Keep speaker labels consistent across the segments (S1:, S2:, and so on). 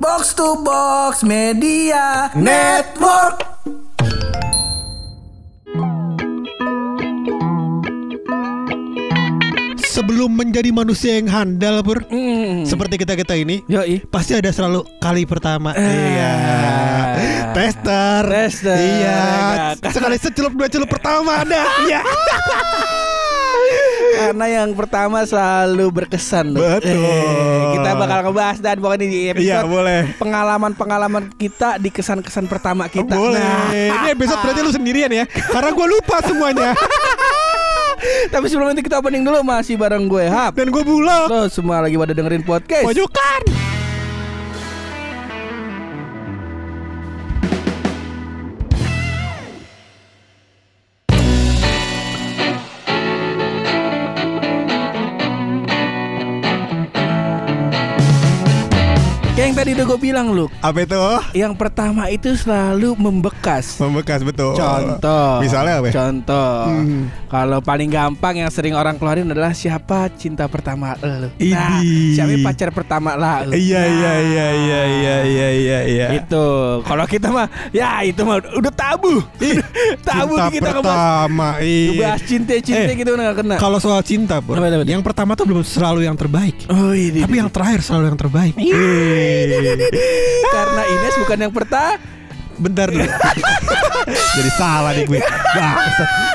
S1: Box to Box Media Network.
S2: Sebelum menjadi manusia yang handal pur
S1: Hmm.
S2: Seperti kita-kita ini
S1: Yoi.
S2: Pasti ada selalu kali pertama Iya Tester
S1: Tester.
S2: Iya Sekali secelup dua celup pertama ada Iya
S1: Karena yang pertama selalu berkesan loh.
S2: Betul.
S1: Eh, kita bakal ngebahas dan pokoknya di episode
S2: Iya boleh
S1: pengalaman-pengalaman kita di kesan-kesan pertama kita.
S2: Boleh
S1: Nah,
S2: Ini episode berarti lu sendirian ya Karena gue lupa semuanya
S1: tapi sebelum itu kita opening dulu masih bareng gue Hap.
S2: Dan gue bulog
S1: Lo semua lagi pada dengerin podcast.
S2: Pojokan
S1: tadi udah gue bilang lu,
S2: Apa itu?
S1: yang pertama itu selalu membekas.
S2: Membekas betul
S1: Contoh.
S2: Misalnya apa?
S1: Contoh.
S2: Hmm.
S1: Kalau paling gampang yang sering orang keluarin adalah siapa cinta pertama lu. Nah,
S2: Idih.
S1: siapa pacar pertama lah lu.
S2: Iya
S1: Nah,
S2: iya iya iya iya iya iya iya
S1: Itu. Kalau kita mah ya itu mah udah tabu. tabu
S2: Cinta
S1: kita
S2: pertama iya.
S1: ngebahas cinta-cinta
S2: Eh,
S1: gitu nggak kena.
S2: Kalau soal cinta,
S1: apa?
S2: yang pertama tuh belum selalu yang terbaik.
S1: Oh ini.
S2: Tapi yang terakhir selalu yang terbaik.
S1: karena Ines bukan yang pertama.
S2: Bentar dulu. Jadi salah nih gue.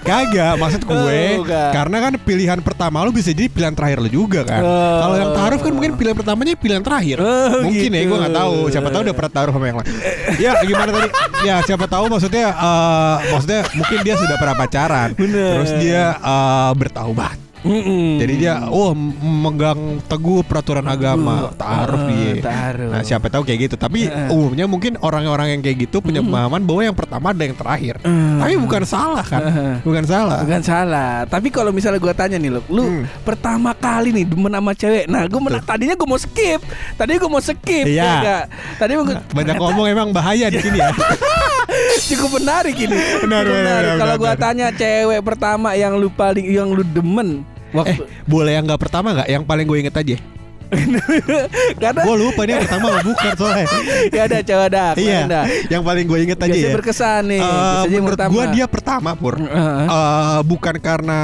S2: Kagak, maksud gue
S1: Oh, bukan.
S2: karena kan pilihan pertama lu bisa jadi pilihan terakhir lu juga kan.
S1: Oh.
S2: Kalau yang taruh kan mungkin pilihan pertamanya pilihan terakhir.
S1: Oh,
S2: mungkin ya
S1: gitu.
S2: gue nggak tahu. Siapa tahu udah pernah taruh sama yang lain. ya gimana tadi? Ya siapa tahu maksudnya eh, maksudnya mungkin dia sudah pernah pacaran.
S1: Bener.
S2: Terus dia eh, bertaubat.
S1: Mm-mm.
S2: Jadi dia oh m- memegang teguh peraturan agama, taruh
S1: Ah,
S2: dia.
S1: taruh.
S2: Nah, siapa tahu kayak gitu. Tapi
S1: Heeh.
S2: umumnya mungkin orang-orang yang kayak gitu punya pemahaman bahwa yang pertama ada yang terakhir.
S1: Hmm.
S2: Tapi bukan salah kan?
S1: Heeh.
S2: Bukan salah.
S1: Bukan salah. Tapi kalau misalnya gue tanya nih lu, lu
S2: Hmm.
S1: pertama kali nih demen sama cewek. Nah, gue mena- tadinya gue mau skip. Tadinya gue mau skip.
S2: Iya.
S1: ya? Tadi mau
S2: Banyak ngomong emang bahaya di sini ya.
S1: cukup menarik ini.
S2: Benar, benar,
S1: Kalau gue tanya cewek pertama yang lu paling yang lu demen
S2: eh,
S1: waktu
S2: boleh yang nggak pertama nggak? Yang paling gue inget aja.
S1: karena
S2: Gue lupa nih yang pertama bukan soalnya.
S1: ya ada cewek ada.
S2: iya. Yang paling gue inget aja ya.
S1: berkesan nih.
S2: Eh,
S1: yang
S2: menurut gue dia pertama pur. Eh, bukan karena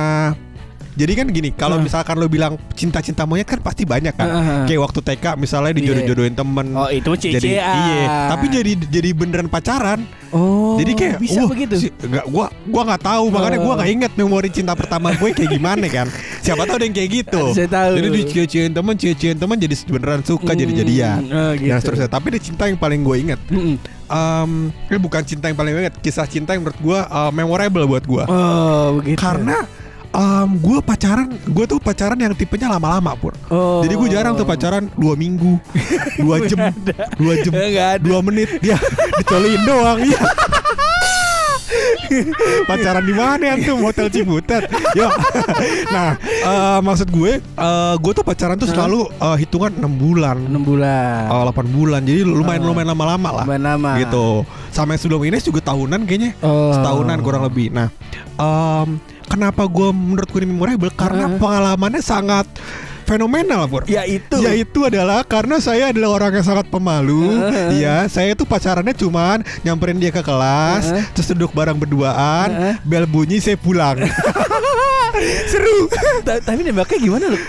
S2: jadi kan gini, kalau
S1: Heeh.
S2: misalkan lo bilang cinta-cinta monyet kan pasti banyak kan.
S1: Heeh.
S2: Kayak waktu TK misalnya dijodoh-jodohin temen.
S1: Oh, itu
S2: jadi
S1: CCA.
S2: iya, tapi jadi jadi beneran pacaran.
S1: Oh,
S2: jadi kayak
S1: bisa
S2: wah,
S1: begitu.
S2: si- nggak, gua gua nggak tahu makanya gua nggak inget memori cinta pertama gue kayak gimana kan. Siapa tahu ada yang kayak gitu.
S1: Saya tahu.
S2: Jadi dicie-ciein temen, cie-ciein temen jadi beneran suka jadi
S1: Hmm,
S2: jadian.
S1: oh, gitu.
S2: Dan seterusnya. Tapi ada cinta yang paling gue inget.
S1: Mm-mm.
S2: Em, ini bukan cinta yang paling gue inget, kisah cinta yang menurut gue uh, memorable buat gue.
S1: Oh, begitu.
S2: Karena em, gue pacaran, gue tuh pacaran yang tipenya lama-lama pur.
S1: Oh.
S2: Jadi gue jarang tuh pacaran dua minggu, dua jam, dua jam, dua menit, ya dicolin doang. Iya. pacaran di mana ya tuh hotel Cibutet? Yo. nah, eh, maksud gue, eh, gue tuh pacaran tuh selalu eh, hitungan 6 bulan,
S1: 6 bulan.
S2: eh, 8 bulan. Jadi lumayan lumayan lama-lama lah.
S1: Lumayan lama.
S2: Gitu. Sama yang sebelum ini juga tahunan kayaknya.
S1: Oh.
S2: Setahunan kurang lebih. Nah, em, kenapa gue menurut gue ini memorable? Karena
S1: Heeh.
S2: pengalamannya sangat fenomenal, Pur.
S1: Ya itu.
S2: Yaitu adalah karena saya adalah orang yang sangat pemalu.
S1: Heeh.
S2: Ya, saya tuh pacarannya cuman nyamperin dia ke kelas,
S1: Heeh.
S2: terus duduk bareng berduaan,
S1: Heeh.
S2: bel bunyi saya pulang. Seru.
S1: Ta- Tapi nembaknya gimana lu?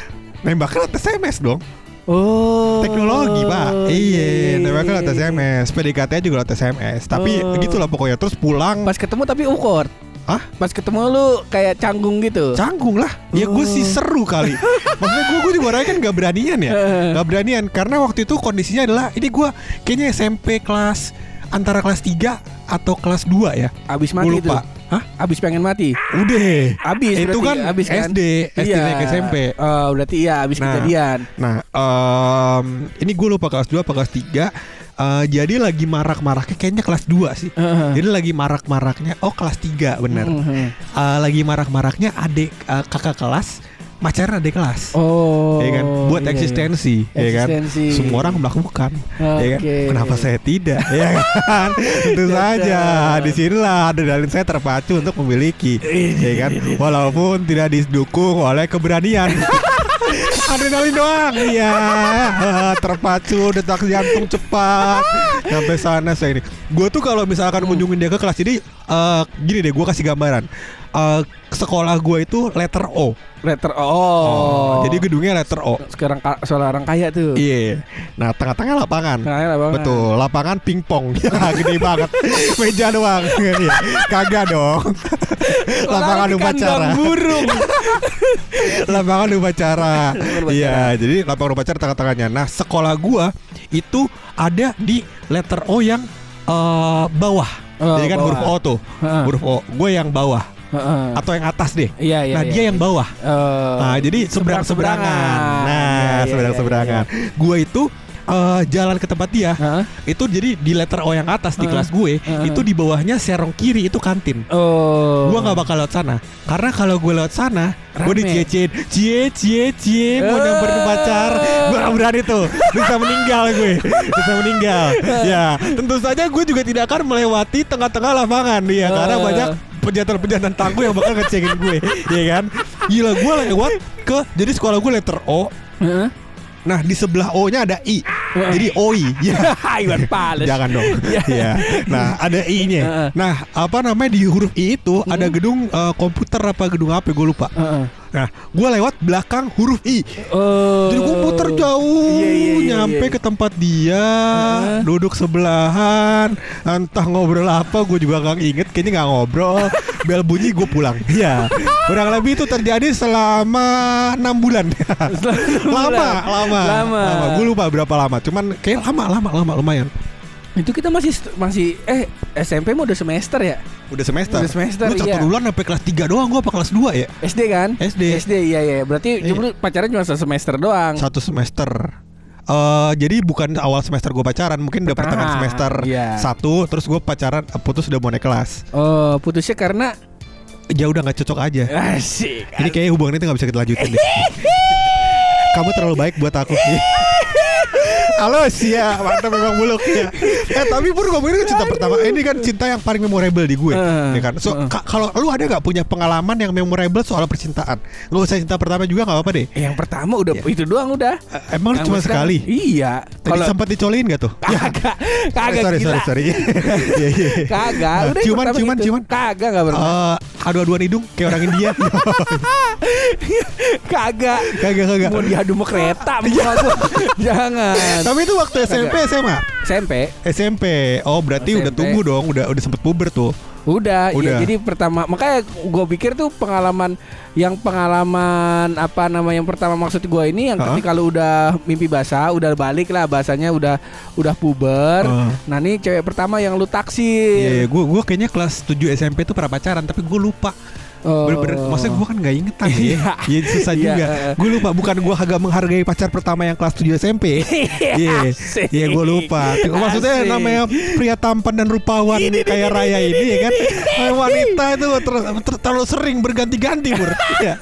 S2: Nembaknya lewat SMS dong.
S1: Oh.
S2: Teknologi, Pak. Iya, nembaknya lewat
S1: iya.
S2: SMS. PDKT juga lewat SMS. Tapi
S1: Oh.
S2: gitulah pokoknya. Terus pulang.
S1: Pas ketemu tapi awkward.
S2: Hah?
S1: Pas ketemu lu kayak canggung gitu.
S2: Canggung lah Ya gue sih
S1: Oh.
S2: seru kali Maksudnya gue gue juga orangnya kan gak beranian ya. Gak beranian Karena waktu itu kondisinya adalah Ini gue kayaknya SMP kelas Antara kelas 3 atau kelas 2 ya
S1: Abis mati
S2: lupa
S1: tuh.
S2: Hah?
S1: Abis pengen mati.
S2: Udah
S1: Abis
S2: Itu
S1: berarti,
S2: kan
S1: abis kan?
S2: SD SD naik ke SMP
S1: Oh, berarti iya abis
S2: Nah.
S1: kejadian.
S2: Nah em, Ini gue lupa kelas 2 apa kelas 3 Eh, Jadi lagi marak-maraknya Kayaknya kelas 2 sih.
S1: Heeh.
S2: Jadi lagi marak-maraknya Oh kelas 3 bener.
S1: Mhm.
S2: Eh, Lagi marak-maraknya adik eh, kakak kelas Pacaran adik kelas.
S1: Oh.
S2: ya kan? Buat
S1: iya, iya.
S2: eksistensi, ya kan?
S1: Eksistensi.
S2: semua orang melakukan ya kan? Kenapa saya tidak? Ya kan? Tentu saja. Di sinilah adrenalin saya terpacu untuk memiliki ya kan? walaupun tidak didukung oleh keberanian Adrenalin doang. Iya. Terpacu, detak jantung cepat. Sampai sana saya ini. Gue tuh kalau misalkan kunjungin dia ke kelas jadi eh, gini deh, gue kasih gambaran. Eh, sekolah gue itu letter O.
S1: Letter oh.
S2: Jadi gedungnya letter O.
S1: sekarang ka- soal orang kaya tuh.
S2: Iya. Nah, tengah-tengah lapangan.
S1: Tengahnya lapangan.
S2: Betul, lapangan pingpong. Ya, gede banget. Meja doang. Iya. Kagak dong. lapangan upacara.
S1: burung.
S2: lapangan upacara.
S1: upacara.
S2: Iya, jadi lapangan upacara tengah-tengahnya. Nah, sekolah gua itu ada di letter O yang eh, bawah.
S1: Oh,
S2: jadi kan
S1: bawah.
S2: huruf O tuh. Huruf O. Gue yang bawah
S1: Heeh.
S2: atau yang atas deh.
S1: Iya iya.
S2: nah,
S1: iya.
S2: dia yang bawah.
S1: Eh,
S2: Nah, jadi seberang-seberangan.
S1: seberang-seberangan.
S2: Nah,
S1: Iya, iya,
S2: seberang-seberangan. Gua itu eh, jalan ke tempat dia.
S1: Heeh.
S2: Itu jadi di letter O yang atas di
S1: Heeh.
S2: kelas gue,
S1: Heeh.
S2: itu di bawahnya serong kiri itu kantin.
S1: Oh.
S2: Gua nggak bakal lewat sana karena kalau gue lewat sana gue diciecin cie cie cie mau
S1: Eh.
S2: nyamperin pacar gue gak berani tuh bisa meninggal gue bisa meninggal ya tentu saja gue juga tidak akan melewati tengah-tengah lapangan ya karena
S1: Eh.
S2: banyak pejantan-pejantan tangguh yang bakal ngecekin gue ya kan gila gue lewat ke jadi sekolah gue letter O nah di sebelah O nya ada I jadi OI ya
S1: Iwan Pales.
S2: Jangan dong.
S1: Iya.
S2: Iya. Nah, ada I-nya.
S1: Heeh.
S2: Nah, apa namanya di huruf I itu ada gedung eh, komputer apa gedung apa gue lupa. Nah, gue lewat belakang huruf I.
S1: Oh.
S2: Jadi gue muter jauh,
S1: Iya, iya, iya,
S2: nyampe
S1: iya.
S2: ke tempat dia,
S1: Heeh.
S2: duduk sebelahan, entah ngobrol apa, gue juga gak inget, kayaknya gak ngobrol. Bel bunyi gue pulang. Iya, kurang lebih itu terjadi selama enam bulan. lama, lama,
S1: Lama.
S2: Gue lupa berapa lama, cuman kayak lama, lama, lama, lumayan.
S1: Itu kita masih masih eh SMP mau udah semester ya?
S2: Udah semester.
S1: Udah semester,
S2: Lu satu
S1: iya.
S2: bulan sampai kelas 3 doang, gue apa kelas 2 ya?
S1: SD kan?
S2: SD.
S1: SD iya iya. Berarti
S2: Iya.
S1: dulu pacaran cuma satu semester doang.
S2: Satu semester. Eh jadi bukan awal semester gue pacaran, mungkin udah pertengahan semester
S1: iya.
S2: satu, terus gue pacaran eh, putus udah mau naik kelas.
S1: Oh, putusnya karena
S2: Ya udah nggak cocok aja.
S1: asik.
S2: Ini kayaknya hubungan itu nggak bisa kita lanjutin deh. Kamu terlalu baik buat aku. Halo ya mantap memang buluk ya. Eh tapi pun ngomongin kan cinta pertama Ini kan cinta yang paling memorable di gue
S1: Eh,
S2: ya kan? So
S1: eh.
S2: ka- kalau lu ada nggak punya pengalaman yang memorable soal percintaan Gak usah cinta pertama juga nggak apa-apa deh
S1: Yang pertama udah
S2: Iya.
S1: itu doang udah.
S2: Eh, Emang lu
S1: Yang
S2: cuma sekali?
S1: Iya.
S2: Tadi sempat dicolin gak tuh?
S1: kagak kagak
S2: sorry, sorry, sorry, Iya, iya.
S1: Kagak, udah
S2: ciuman,
S1: pertama
S2: ciuman, ciuman.
S1: Kagak enggak pernah.
S2: Adu-aduan hidung kayak orang India.
S1: kagak.
S2: kagak, kagak.
S1: Mau diadu sama kereta. Jangan.
S2: Tapi itu waktu SMP SMA.
S1: SMP
S2: SMP. Oh, berarti udah
S1: SMP.
S2: tumbuh dong, udah udah sempet puber tuh.
S1: Udah,
S2: Udah.
S1: iya jadi pertama makanya gue pikir tuh pengalaman yang pengalaman apa nama yang pertama maksud gue ini yang
S2: Hah?
S1: ketika lu udah mimpi basah, udah balik lah bahasanya udah udah puber.
S2: Heeh.
S1: Nah, ini cewek pertama yang lu
S2: Iya,
S1: taksir.
S2: iya, gua gua kayaknya kelas 7 SMP tuh pernah pacaran, tapi gue lupa.
S1: Oh.
S2: Bener-bener, maksudnya gue kan gak ingetan ya.
S1: Iya.
S2: Iya susah
S1: Iya,
S2: juga. Gue lupa, bukan gue agak menghargai pacar pertama yang kelas 7 SMP. Iya,
S1: Asik.
S2: iya gue lupa. Maksudnya
S1: Asik.
S2: namanya pria tampan dan rupawan kayak Raya ini ya kan. Wanita itu ter- ter- terlalu sering berganti-ganti bur. Iya.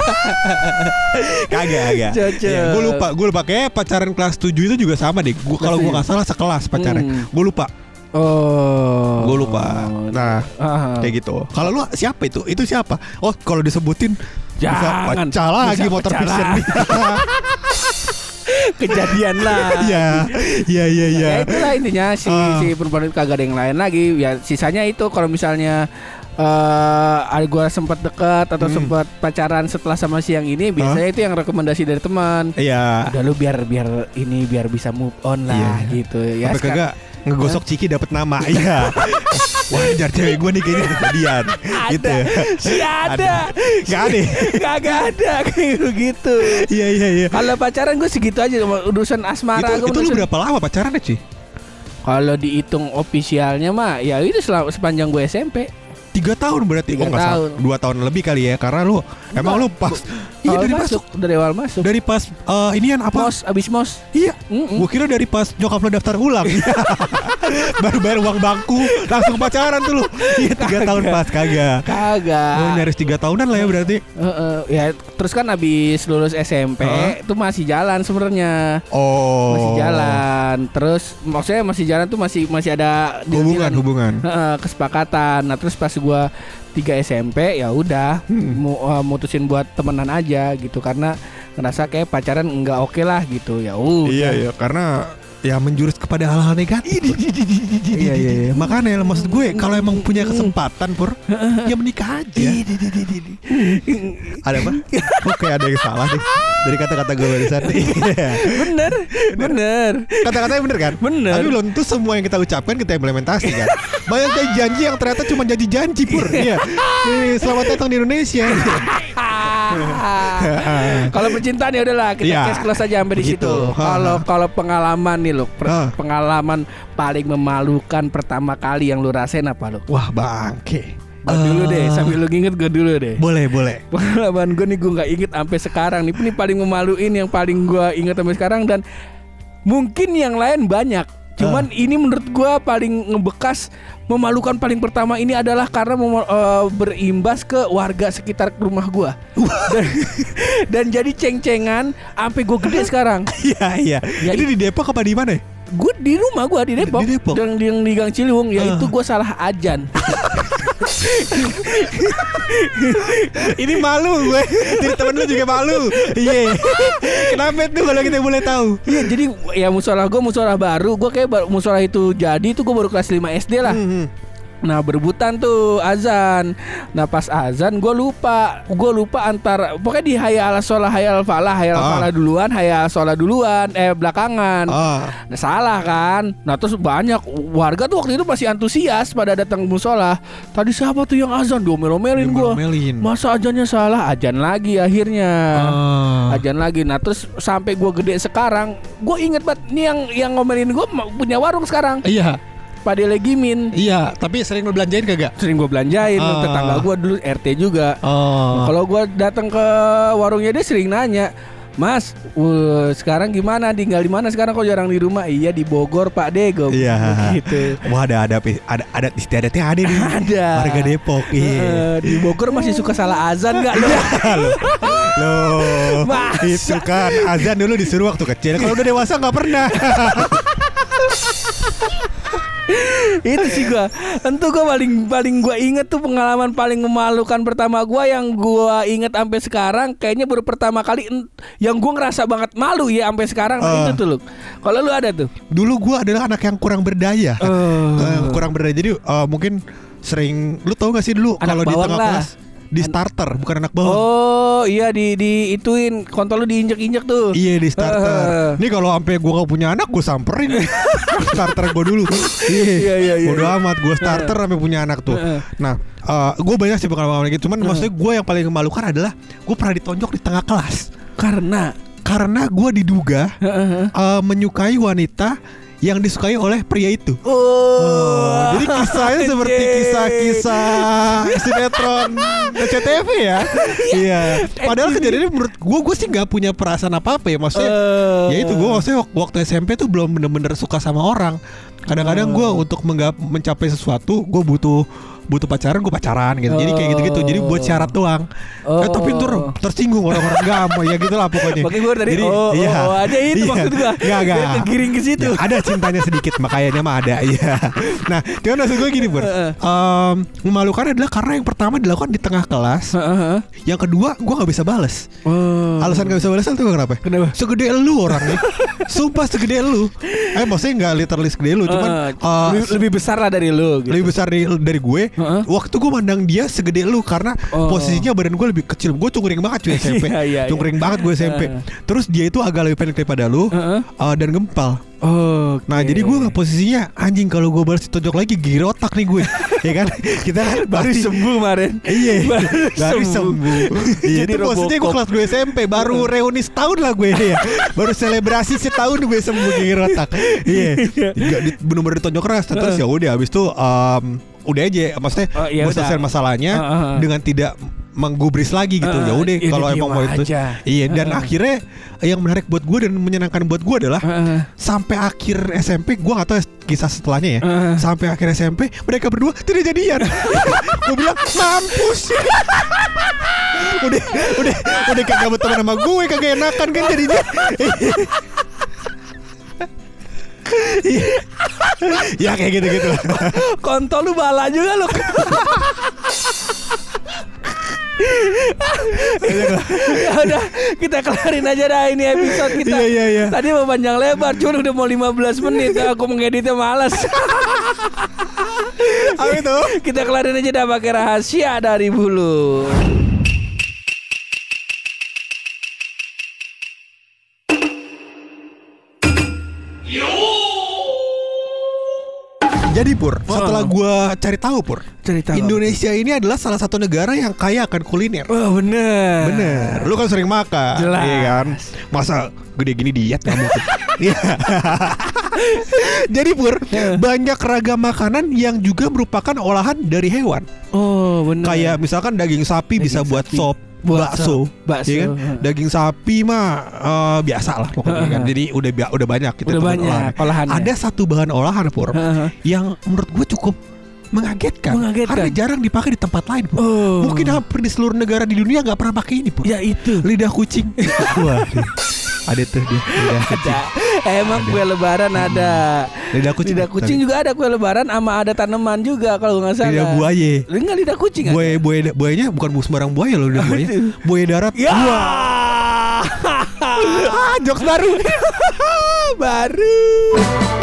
S2: kagak, kagak.
S1: Cocok.
S2: Iya, gue lupa, gue lupa. Kayak pacaran kelas 7 itu juga sama deh. Gua kalau gue nggak salah sekelas pacarnya.
S1: Hmm.
S2: Gue lupa,
S1: Oh.
S2: gue lupa. Nah,
S1: Ah.
S2: kayak gitu. Kalau lu siapa itu? Itu siapa? Oh, kalau disebutin bisa
S1: Jangan.
S2: pecah lagi
S1: Bisa
S2: motor
S1: pecah
S2: vision.
S1: kejadian lah.
S2: Iya, iya, iya, iya.
S1: Ya itulah intinya si
S2: Ah.
S1: si perempuan itu kagak ada yang lain lagi. Ya sisanya itu kalau misalnya eh ada gua sempat dekat atau
S2: Hmm.
S1: sempat pacaran setelah sama si yang ini biasanya itu yang rekomendasi dari teman.
S2: Iya.
S1: Udah lu biar biar ini biar bisa move on lah
S2: Iya.
S1: gitu ya. Sekarang-
S2: kagak ngegosok ciki dapat nama. Iya. Wajar cewek gue nih kayaknya kejadian. gitu.
S1: si ada
S2: Gak ada.
S1: kagak ada kayak begitu
S2: Iya, iya, iya.
S1: kalau pacaran gue segitu aja urusan asmara
S2: Itu,
S1: gua
S2: itu lu berapa lama pacarannya sih?
S1: kalau dihitung ofisialnya mah ya itu selama sepanjang gue SMP
S2: Tiga tahun berarti
S1: Tiga
S2: Oh nggak salah.
S1: tahun.
S2: Dua tahun lebih kali ya Karena lu Emang lu pas Iya
S1: Awal
S2: dari
S1: masuk,
S2: masuk
S1: dari awal masuk.
S2: Dari pas eh, Inian apa?
S1: Mos abis mos.
S2: Iya.
S1: Mm-mm.
S2: Gue kira dari pas nyokap lo daftar ulang Baru bayar uang bangku Langsung pacaran tuh lu. Iya tiga tahun pas kagak.
S1: Kagak.
S2: Oh nyaris tiga tahunan lah ya berarti.
S1: Heeh, ya terus kan abis lulus SMP itu masih jalan sebenarnya.
S2: Oh.
S1: Masih jalan. Terus maksudnya masih jalan tuh masih masih ada
S2: Hubungan hubungan.
S1: Heeh, kesepakatan. Nah terus pas gua tiga SMP ya udah
S2: Hmm.
S1: mu- eh, mutusin buat temenan aja gitu. Karena ngerasa kayak pacaran nggak oke lah gitu. Ya uh
S2: Iya iya. Karena ya menjurus kepada hal-hal negatif.
S1: Iya, iya, iya.
S2: Makanya maksud gue kalau emang punya kesempatan pur ya menikah aja. Ada apa? Kok kayak ada yang salah nih dari kata-kata gue barusan.
S1: Bener bener
S2: Kata-katanya bener kan?
S1: Bener.
S2: Tapi belum tentu semua yang kita ucapkan kita implementasi kan. Banyak janji yang ternyata cuma janji-janji pur. Iya. Selamat datang di Indonesia.
S1: kalau percintaan ya udahlah kita
S2: Iya.
S1: case close aja sampai di situ. Kalau kalau pengalaman nih lo, per- pengalaman paling memalukan pertama kali yang lu rasain apa lo?
S2: Wah bangke.
S1: Gue dulu deh,
S2: Eh,
S1: sambil lu nginget gue dulu deh.
S2: Boleh boleh.
S1: Pengalaman gue nih gue nggak inget sampai sekarang nih. Ini paling memaluin yang paling gue inget sampai sekarang dan mungkin yang lain banyak. Cuman ini menurut gue paling ngebekas memalukan paling pertama ini adalah karena eh, berimbas ke warga sekitar rumah gue dan, dan jadi ceng-cengan sampai gue gede sekarang.
S2: Iya iya.
S1: Ya,
S2: Ini di Depok apa di mana? ya?
S1: Gue di rumah gue di Depok,
S2: Di Depok?
S1: dan di, di Gang Ciliwung yaitu
S2: Ah.
S1: gue salah ajan.
S2: Ini malu gue. Jadi temen lu juga malu. Iya. Kenapa tuh kalau kita boleh tahu?
S1: Iya jadi ya musola gue musola baru Gue kayak musola itu jadi tuh gue baru kelas 5 SD lah
S2: Hmm,
S1: Nah berebutan tuh azan Nah pas azan gue lupa Gue lupa antara Pokoknya di hayal sholah hayal falah Hayal
S2: Ah.
S1: falah duluan Hayal sholah duluan Eh belakangan
S2: Ah.
S1: Nah, salah kan Nah terus banyak warga tuh waktu itu masih antusias Pada datang musola Tadi siapa tuh yang azan Diomel-omelin gue
S2: Diomelin.
S1: Masa ajannya salah Ajan lagi akhirnya
S2: Ah.
S1: ajan lagi. Nah terus sampai gue gede sekarang, gue inget banget nih yang yang ngomelin gue punya warung sekarang.
S2: Iya.
S1: Pade Legimin
S2: Iya, tapi sering lu belanjain kagak?
S1: sering gue belanjain.
S2: Ah.
S1: Tetangga gue dulu RT juga.
S2: Oh.
S1: Kalau gue datang ke warungnya dia sering nanya. Mas, uh, sekarang gimana? Tinggal di mana sekarang? Kok jarang di rumah? Iya di Bogor, Pak De. Gue
S2: Iya.
S1: gitu.
S2: Wah ada ada ada ada istiadatnya ada nih.
S1: Ada.
S2: Warga Depok. Iya.
S1: Eh, di Bogor masih suka salah azan nggak? lo?
S2: Loh,
S1: Masa?
S2: itu kan azan dulu disuruh waktu kecil. Kalau udah dewasa nggak pernah.
S1: itu sih gua tentu gua paling paling gua inget tuh pengalaman paling memalukan pertama gua yang gua inget sampai sekarang kayaknya baru pertama kali yang gua ngerasa banget malu ya sampai sekarang nah,
S2: Ah.
S1: itu tuh lu kalau lu ada tuh
S2: Dulu gua adalah anak yang kurang berdaya. Eh, kurang berdaya. Jadi eh, mungkin sering lu tau gak sih dulu kalau di tengah
S1: lah.
S2: kelas di starter bukan anak bawang.
S1: oh iya di di ituin kontol lu diinjek-injek tuh
S2: Iya di starter.
S1: Eh.
S2: Ini kalau sampai gua gak punya anak gue samperin starter gue dulu.
S1: Iya, iya, iya.
S2: Bodo amat gue starter sampai punya anak tuh. Nah, gue banyak sih pengalaman gitu. Cuman maksudnya gue yang paling memalukan adalah gue pernah ditonjok di tengah kelas
S1: karena
S2: karena gue diduga eh, menyukai wanita yang disukai oleh pria itu.
S1: oh,
S2: Oh, jadi kisahnya seperti kisah-kisah sinetron SCTV ya. Iya. Padahal kejadiannya menurut gue gue sih nggak punya perasaan apa apa ya maksudnya.
S1: Eh.
S2: Ya itu gue maksudnya wak- waktu SMP tuh belum bener-bener suka sama orang. Kadang-kadang gue untuk menggap- mencapai sesuatu gue butuh butuh pacaran gue pacaran gitu. Jadi kayak gitu-gitu. Jadi buat syarat doang.
S1: Oh.
S2: Eh tapi ntar tersinggung orang-orang gak mau ya gitulah pokoknya.
S1: Makanya gue dari
S2: Jadi,
S1: oh,
S2: iya.
S1: oh, aja itu
S2: Iya.
S1: maksud gue
S2: Nggak, nggak.
S1: Tergiring ke situ
S2: Ya, ada cintanya sedikit makanya mah ada iya nah cuman maksud gue gini
S1: Heeh.
S2: Em, memalukan adalah karena yang pertama dilakukan di tengah kelas
S1: Heeh.
S2: yang kedua gue nggak bisa bales
S1: Oh.
S2: alasan gak bisa bales itu kenapa
S1: Kenapa?
S2: segede lu orangnya sumpah segede lu eh maksudnya nggak literally segede lu cuman
S1: Eh,
S2: eh,
S1: lebih, lebih besar lah dari lu gitu.
S2: lebih besar dari, dari gue
S1: Heeh.
S2: Waktu gue mandang dia segede lu Karena
S1: Oh.
S2: posisinya badan gue lebih kecil Gue cungkring banget cuy SMP
S1: Iya, iya, iya.
S2: Cungkring banget gue SMP
S1: Heeh.
S2: Terus dia itu agak lebih pendek daripada lu
S1: Heeh.
S2: eh, Dan gempal
S1: Oh.
S2: Nah jadi gue nggak posisinya anjing kalau gue balas ditonjok lagi gigi otak nih gue, ya kan? Kita kan
S1: baru
S2: pasti-
S1: sembuh kemarin.
S2: Iya,
S1: Baru
S2: baru
S1: sembuh.
S2: Iya
S1: Jadi
S2: itu posisinya gue kelas 2 SMP, baru reuni setahun lah gue ya. Baru selebrasi setahun gue sembuh gigi otak. Iya, di- bener-bener ditonjok keras. Terus ya udah, habis itu em, udah aja, maksudnya
S1: Oh, iya
S2: masalahnya
S1: Ah, ah, ah.
S2: dengan tidak menggubris lagi gitu.
S1: Ah,
S2: ya udah,
S1: ya
S2: kalau emang mau itu, iya. Dan
S1: ah.
S2: akhirnya yang menarik buat gue dan menyenangkan buat gue adalah
S1: Heeh.
S2: sampai akhir SMP gue gak tahu kisah setelahnya ya
S1: Heeh.
S2: sampai akhir SMP mereka berdua tidak jadian gue bilang mampus udah udah udah kagak berteman sama gue kagak enakan kan jadinya Iya. ya kayak gitu gitu
S1: Kontol lu bala juga lu. ya udah kita kelarin aja dah ini episode kita.
S2: Iya, iya, iya.
S1: Tadi mau panjang lebar, cuma udah mau 15 menit. Aku mengeditnya malas.
S2: Apa itu?
S1: kita kelarin aja dah pakai rahasia dari bulu.
S2: Jadi Pur, setelah gua cari tahu Pur,
S1: Cerita apa?
S2: Indonesia ini adalah salah satu negara yang kaya akan kuliner.
S1: Oh bener.
S2: Bener, lu kan sering makan,
S1: Jelas.
S2: iya kan? Masa gede gini diet nggak mungkin. Iya. Jadi Pur,
S1: Ya.
S2: banyak ragam makanan yang juga merupakan olahan dari hewan.
S1: Oh bener.
S2: Kayak misalkan daging sapi bisa buat
S1: sapi.
S2: sop, bakso,
S1: bakso.
S2: iya kan? Daging sapi mah eh, biasa lah pokoknya kan. Jadi udah udah banyak gitu
S1: Udah banyak
S2: olahan.
S1: olahannya.
S2: Ada satu bahan olahan Pur yang menurut gue cukup mengagetkan,
S1: Mengagetkan.
S2: karena jarang dipakai di tempat lain Pur.
S1: Oh.
S2: Mungkin hampir di seluruh negara di dunia nggak pernah pakai ini Pur.
S1: Ya itu.
S2: Lidah kucing. Wah, ada tuh dia lidah kucing.
S1: Ada. Emang kue lebaran ada.
S2: Lidah kucing.
S1: Lidah kucing juga ada kue lebaran sama ada tanaman juga kalau nggak salah.
S2: Lidah buaya.
S1: Enggak lidah kucing ada?
S2: Buaya buaya buayanya bukan bu- sembarang buaya loh lidah buaya. Buaya darat.
S1: Ya.
S2: ah, jokes baru.
S1: Baru.